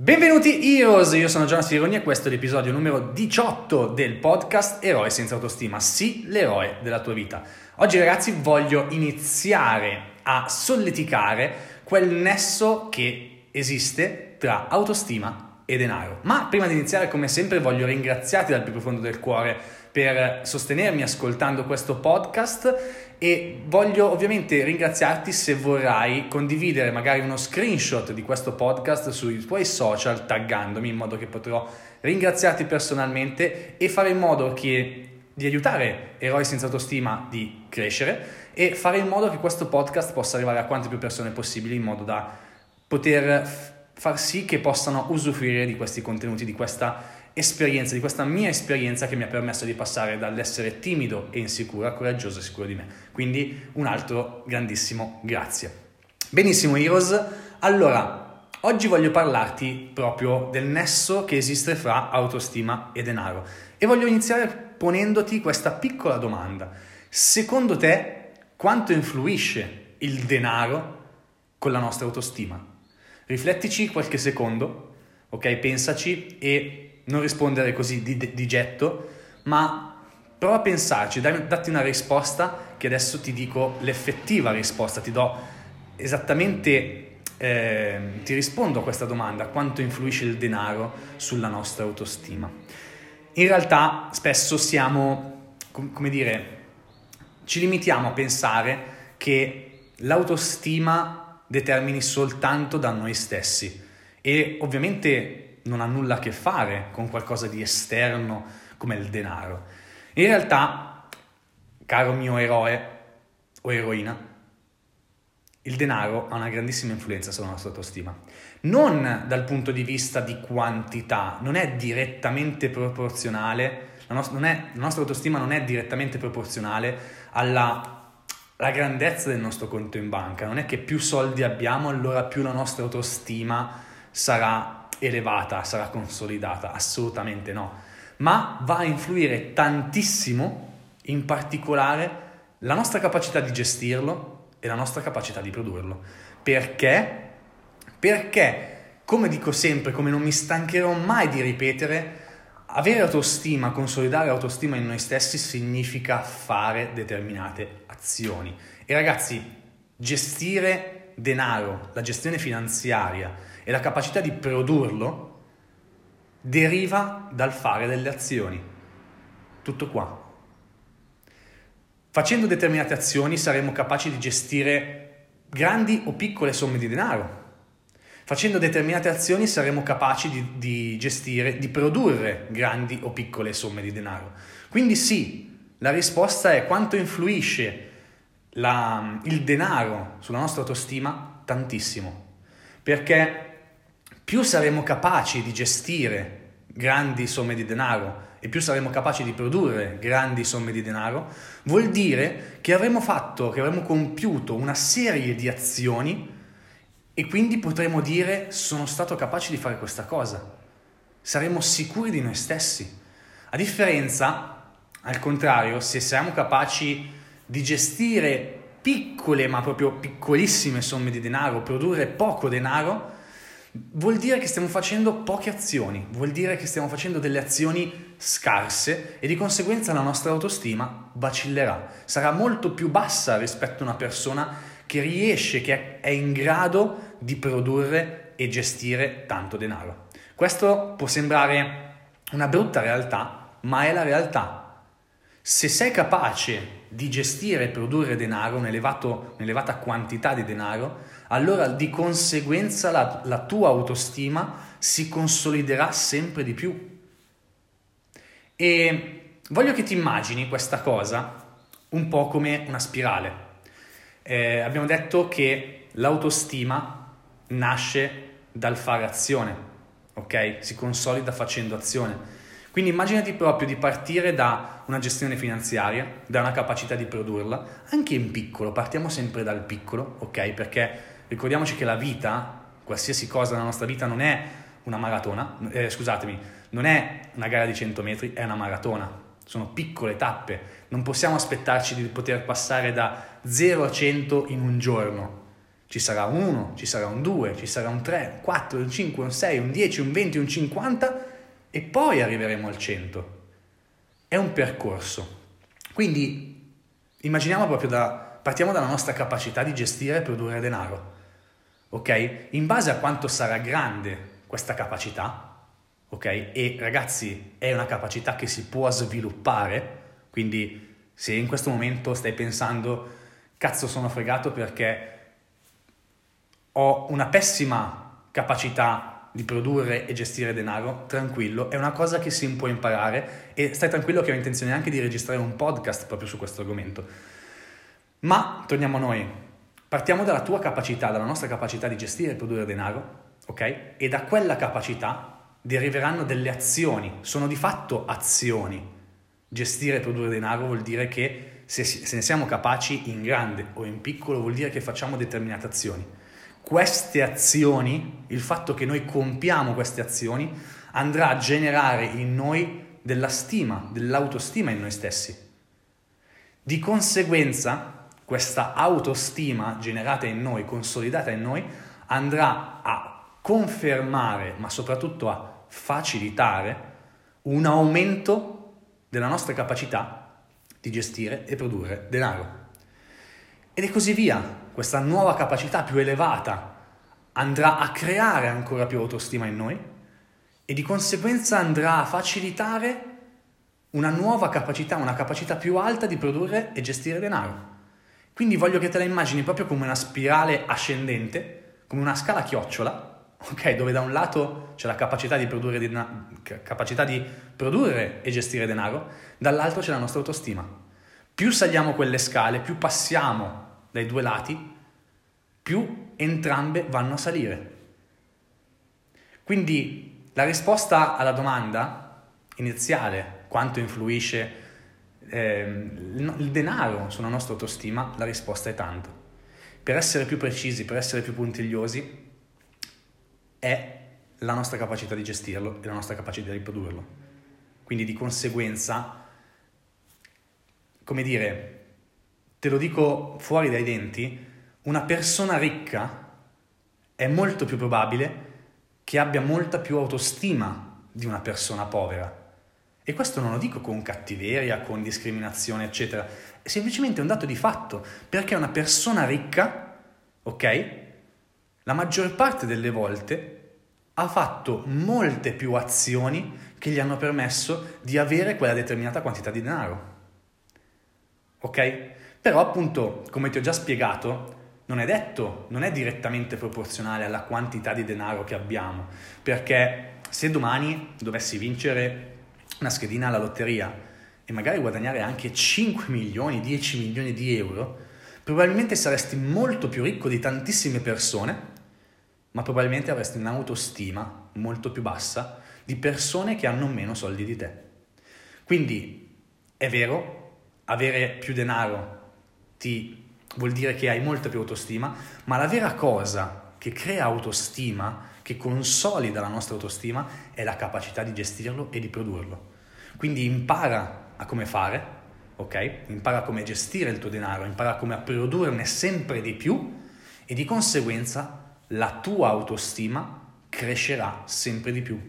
Benvenuti Heroes, io sono Giovanni Sironi e questo è l'episodio numero 18 del podcast Eroe senza autostima, sì l'eroe della tua vita. Oggi ragazzi voglio iniziare a solleticare quel nesso che esiste tra autostima e denaro. Ma prima di iniziare come sempre voglio ringraziarti dal più profondo del cuore per sostenermi ascoltando questo podcast e voglio ovviamente ringraziarti se vorrai condividere magari uno screenshot di questo podcast sui tuoi social taggandomi in modo che potrò ringraziarti personalmente e fare in modo che di aiutare eroi senza autostima di crescere e fare in modo che questo podcast possa arrivare a quante più persone possibili in modo da poter far sì che possano usufruire di questi contenuti, di questa esperienza, di questa mia esperienza che mi ha permesso di passare dall'essere timido e insicuro a coraggioso e sicuro di me. Quindi un altro grandissimo grazie. Benissimo Heroes, allora oggi voglio parlarti proprio del nesso che esiste fra autostima e denaro e voglio iniziare ponendoti questa piccola domanda. Secondo te quanto influisce il denaro con la nostra autostima? Riflettici qualche secondo, ok? Pensaci e non rispondere così di, di getto, ma prova a pensarci, dai, datti una risposta che adesso ti dico l'effettiva risposta, ti do esattamente, eh, ti rispondo a questa domanda, quanto influisce il denaro sulla nostra autostima. In realtà spesso siamo, come dire, ci limitiamo a pensare che l'autostima determini soltanto da noi stessi e ovviamente non ha nulla a che fare con qualcosa di esterno come il denaro. In realtà, caro mio eroe o eroina, il denaro ha una grandissima influenza sulla nostra autostima. Non dal punto di vista di quantità, non è direttamente proporzionale, la, nostra, è, la nostra autostima non è direttamente proporzionale alla, alla grandezza del nostro conto in banca. Non è che più soldi abbiamo, allora più la nostra autostima sarà elevata, sarà consolidata, assolutamente no, ma va a influire tantissimo, in particolare, la nostra capacità di gestirlo e la nostra capacità di produrlo. Perché? Perché, come dico sempre, come non mi stancherò mai di ripetere, avere autostima, consolidare autostima in noi stessi significa fare determinate azioni. E ragazzi, gestire denaro, la gestione finanziaria, e la capacità di produrlo deriva dal fare delle azioni. Tutto qua. Facendo determinate azioni saremo capaci di gestire grandi o piccole somme di denaro. Facendo determinate azioni saremo capaci di, di gestire, di produrre grandi o piccole somme di denaro. Quindi sì, la risposta è quanto influisce la, il denaro sulla nostra autostima? Tantissimo. Perché più saremo capaci di gestire grandi somme di denaro e più saremo capaci di produrre grandi somme di denaro, vuol dire che avremo fatto, che avremo compiuto una serie di azioni e quindi potremo dire sono stato capace di fare questa cosa. Saremo sicuri di noi stessi. A differenza, al contrario, se siamo capaci di gestire piccole ma proprio piccolissime somme di denaro, produrre poco denaro, vuol dire che stiamo facendo poche azioni, vuol dire che stiamo facendo delle azioni scarse e di conseguenza la nostra autostima vacillerà, sarà molto più bassa rispetto a una persona che riesce, che è in grado di produrre e gestire tanto denaro. Questo può sembrare una brutta realtà, ma è la realtà. Se sei capace di gestire e produrre denaro, un'elevata quantità di denaro, allora di conseguenza la, la tua autostima si consoliderà sempre di più. E voglio che ti immagini questa cosa un po' come una spirale. Eh, abbiamo detto che l'autostima nasce dal fare azione, ok? Si consolida facendo azione. Quindi immaginati proprio di partire da una gestione finanziaria, da una capacità di produrla, anche in piccolo, partiamo sempre dal piccolo, ok? Perché ricordiamoci che la vita, qualsiasi cosa nella nostra vita non è una maratona, eh, scusatemi, non è una gara di 100 metri, è una maratona, sono piccole tappe, non possiamo aspettarci di poter passare da 0 a 100 in un giorno, Ci sarà un 1, ci sarà un 2, ci sarà un 3, un 4, un 5, un 6, un 10, un 20, un 50 e poi arriveremo al 100. È un percorso. Quindi immaginiamo proprio da, partiamo dalla nostra capacità di gestire e produrre denaro. Ok? In base a quanto sarà grande questa capacità, ok? E ragazzi, è una capacità che si può sviluppare, quindi se in questo momento stai pensando, cazzo sono fregato perché ho una pessima capacità di produrre e gestire denaro, tranquillo, è una cosa che si può imparare e stai tranquillo che ho intenzione anche di registrare un podcast proprio su questo argomento. Ma torniamo a noi, partiamo dalla tua capacità, dalla nostra capacità di gestire e produrre denaro, ok? E da quella capacità deriveranno delle azioni, sono di fatto azioni. Gestire e produrre denaro vuol dire che se, se ne siamo capaci in grande o in piccolo vuol dire che facciamo determinate azioni queste azioni, il fatto che noi compiamo queste azioni, andrà a generare in noi della stima, dell'autostima in noi stessi. Di conseguenza, questa autostima generata in noi, consolidata in noi, andrà a confermare, ma soprattutto a facilitare un aumento della nostra capacità di gestire e produrre denaro. Ed è così via, questa nuova capacità più elevata andrà a creare ancora più autostima in noi e di conseguenza andrà a facilitare una nuova capacità, una capacità più alta di produrre e gestire denaro. Quindi voglio che te la immagini proprio come una spirale ascendente, come una scala chiocciola, ok? Dove da un lato c'è la capacità di produrre, dena- capacità di produrre e gestire denaro, dall'altro c'è la nostra autostima. Più saliamo quelle scale, più passiamo dai due lati, più entrambe vanno a salire. Quindi la risposta alla domanda iniziale, quanto influisce eh, il denaro sulla nostra autostima, la risposta è tanto. Per essere più precisi, per essere più puntigliosi, è la nostra capacità di gestirlo e la nostra capacità di produrlo. Quindi di conseguenza, come dire, te lo dico fuori dai denti, una persona ricca è molto più probabile che abbia molta più autostima di una persona povera. E questo non lo dico con cattiveria, con discriminazione, eccetera, è semplicemente un dato di fatto, perché una persona ricca, ok, la maggior parte delle volte ha fatto molte più azioni che gli hanno permesso di avere quella determinata quantità di denaro. Ok? Però appunto, come ti ho già spiegato, non è detto, non è direttamente proporzionale alla quantità di denaro che abbiamo, perché se domani dovessi vincere una schedina alla lotteria e magari guadagnare anche 5 milioni, 10 milioni di euro, probabilmente saresti molto più ricco di tantissime persone, ma probabilmente avresti un'autostima molto più bassa di persone che hanno meno soldi di te. Quindi è vero, avere più denaro ti vuol dire che hai molta più autostima, ma la vera cosa che crea autostima, che consolida la nostra autostima, è la capacità di gestirlo e di produrlo. Quindi impara a come fare, ok? Impara a come gestire il tuo denaro, impara come a produrne sempre di più e di conseguenza la tua autostima crescerà sempre di più,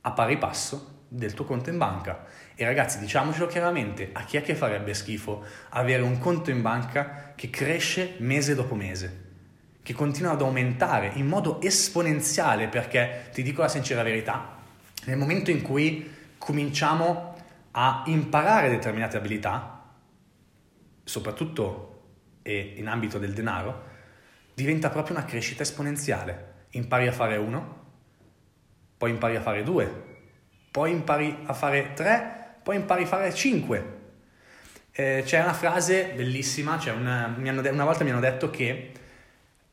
a pari passo del tuo conto in banca. E ragazzi, diciamocelo chiaramente, a chi è che farebbe schifo avere un conto in banca che cresce mese dopo mese, che continua ad aumentare in modo esponenziale, perché ti dico la sincera verità, nel momento in cui cominciamo a imparare determinate abilità, soprattutto in ambito del denaro, diventa proprio una crescita esponenziale. Impari a fare uno, poi impari a fare due, poi impari a fare tre, poi impari a fare 5. Eh, c'è una frase bellissima, cioè una, una volta mi hanno detto che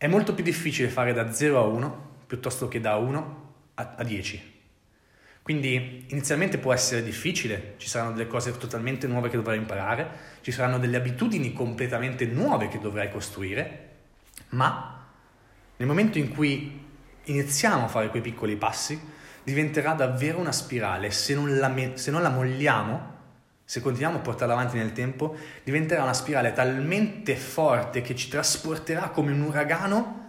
è molto più difficile fare da 0 a 1 piuttosto che da 1 a, a 10. Quindi inizialmente può essere difficile, ci saranno delle cose totalmente nuove che dovrai imparare, ci saranno delle abitudini completamente nuove che dovrai costruire, ma nel momento in cui iniziamo a fare quei piccoli passi, diventerà davvero una spirale. Se non la, se non la molliamo, se continuiamo a portarla avanti nel tempo, diventerà una spirale talmente forte che ci trasporterà come un uragano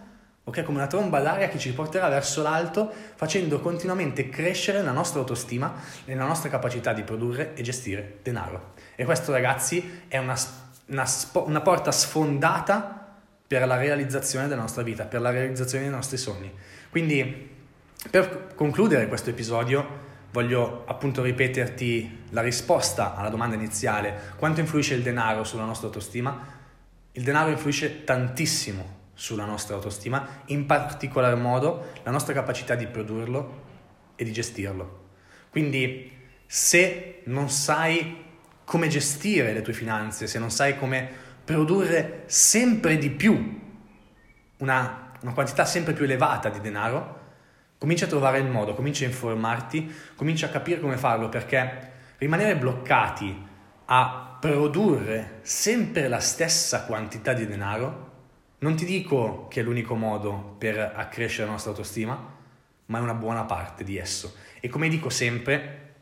ok? Come una tromba d'aria che ci porterà verso l'alto facendo continuamente crescere la nostra autostima e la nostra capacità di produrre e gestire denaro. E questo ragazzi è una, una, una porta sfondata per la realizzazione della nostra vita, per la realizzazione dei nostri sogni. Quindi per concludere questo episodio voglio appunto ripeterti la risposta alla domanda iniziale, quanto influisce il denaro sulla nostra autostima? Il denaro influisce tantissimo sulla nostra autostima, in particolar modo la nostra capacità di produrlo e di gestirlo. Quindi se non sai come gestire le tue finanze, se non sai come produrre sempre di più una, una quantità sempre più elevata di denaro, comincia a trovare il modo, comincia a informarti, comincia a capire come farlo perché rimanere bloccati a produrre sempre la stessa quantità di denaro non ti dico che è l'unico modo per accrescere la nostra autostima, ma è una buona parte di esso. E come dico sempre,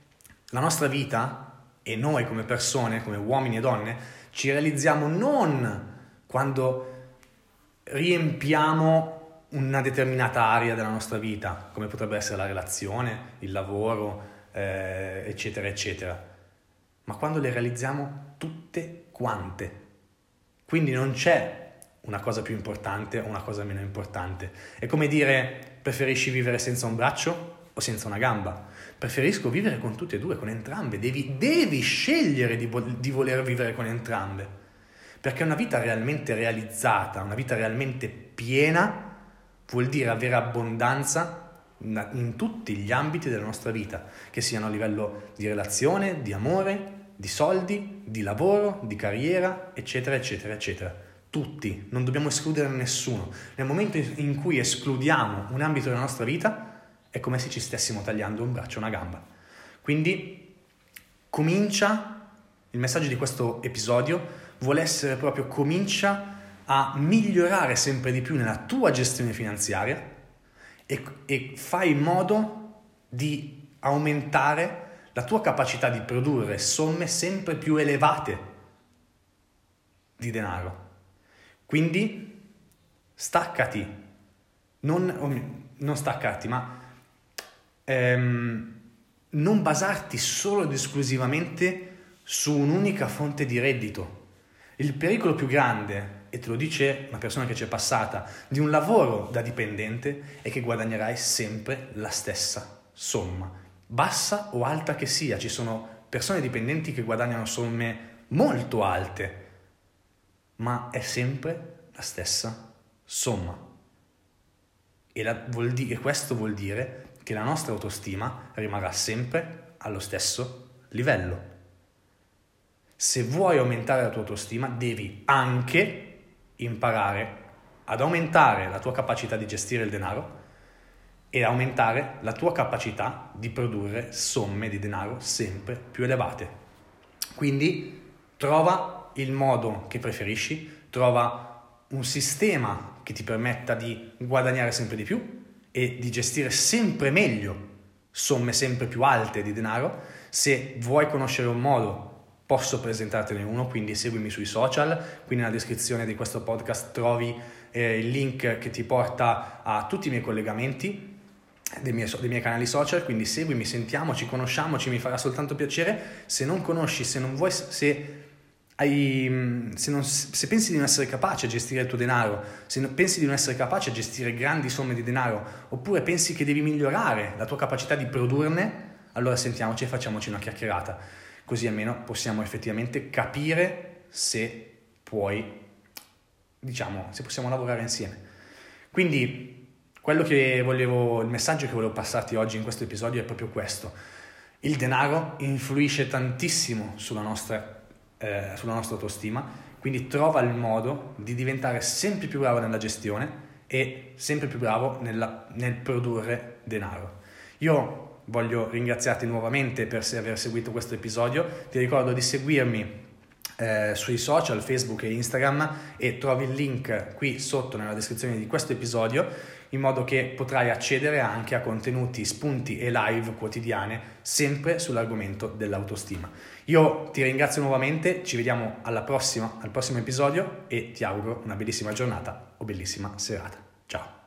la nostra vita e noi come persone, come uomini e donne, ci realizziamo non quando riempiamo una determinata area della nostra vita, come potrebbe essere la relazione, il lavoro, eh, eccetera, eccetera, ma quando le realizziamo tutte quante. Quindi non c'è una cosa più importante o una cosa meno importante. È come dire preferisci vivere senza un braccio o senza una gamba? Preferisco vivere con tutte e due, con entrambe. Devi, devi scegliere di, di voler vivere con entrambe. Perché una vita realmente realizzata, una vita realmente piena, vuol dire avere abbondanza in tutti gli ambiti della nostra vita, che siano a livello di relazione, di amore, di soldi, di lavoro, di carriera, eccetera, eccetera, eccetera tutti, non dobbiamo escludere nessuno. Nel momento in cui escludiamo un ambito della nostra vita, è come se ci stessimo tagliando un braccio, una gamba. Quindi comincia, il messaggio di questo episodio vuole essere proprio comincia a migliorare sempre di più nella tua gestione finanziaria e, e fai in modo di aumentare la tua capacità di produrre somme sempre più elevate di denaro. Quindi staccati, non, non staccati, ma ehm, non basarti solo ed esclusivamente su un'unica fonte di reddito. Il pericolo più grande, e te lo dice una persona che ci è passata, di un lavoro da dipendente è che guadagnerai sempre la stessa somma, bassa o alta che sia. Ci sono persone dipendenti che guadagnano somme molto alte ma è sempre la stessa somma. E, la, di- e questo vuol dire che la nostra autostima rimarrà sempre allo stesso livello. Se vuoi aumentare la tua autostima, devi anche imparare ad aumentare la tua capacità di gestire il denaro e aumentare la tua capacità di produrre somme di denaro sempre più elevate. Quindi trova il modo che preferisci, trova un sistema che ti permetta di guadagnare sempre di più e di gestire sempre meglio somme sempre più alte di denaro. Se vuoi conoscere un modo, posso presentartene uno, quindi seguimi sui social, qui nella descrizione di questo podcast trovi eh, il link che ti porta a tutti i miei collegamenti dei miei, dei miei, canali social, quindi seguimi, sentiamoci, conosciamoci, mi farà soltanto piacere. Se non conosci, se non vuoi, se hai, mm, se, non, se, pensi di non essere capace a gestire il tuo denaro, se pensi di non essere capace a gestire grandi somme di denaro, oppure pensi che devi migliorare la tua capacità di produrne, allora sentiamoci e facciamoci una chiacchierata, così almeno possiamo effettivamente capire se puoi, diciamo, se possiamo lavorare insieme. Quindi quello che volevo, il messaggio che volevo passarti oggi in questo episodio è proprio questo. Il denaro influisce tantissimo sulla nostra eh, sulla nostra autostima, quindi trova il modo di diventare sempre più bravo nella gestione e sempre più bravo nella, nel produrre denaro. Io voglio ringraziarti nuovamente per aver seguito questo episodio, ti ricordo di seguirmi eh, sui social, Facebook e Instagram e trovi il link qui sotto nella descrizione di questo episodio in modo che potrai accedere anche a contenuti, spunti e live quotidiane sempre sull'argomento dell'autostima. Io ti ringrazio nuovamente, ci vediamo alla prossima, al prossimo episodio e ti auguro una bellissima giornata o bellissima serata. Ciao!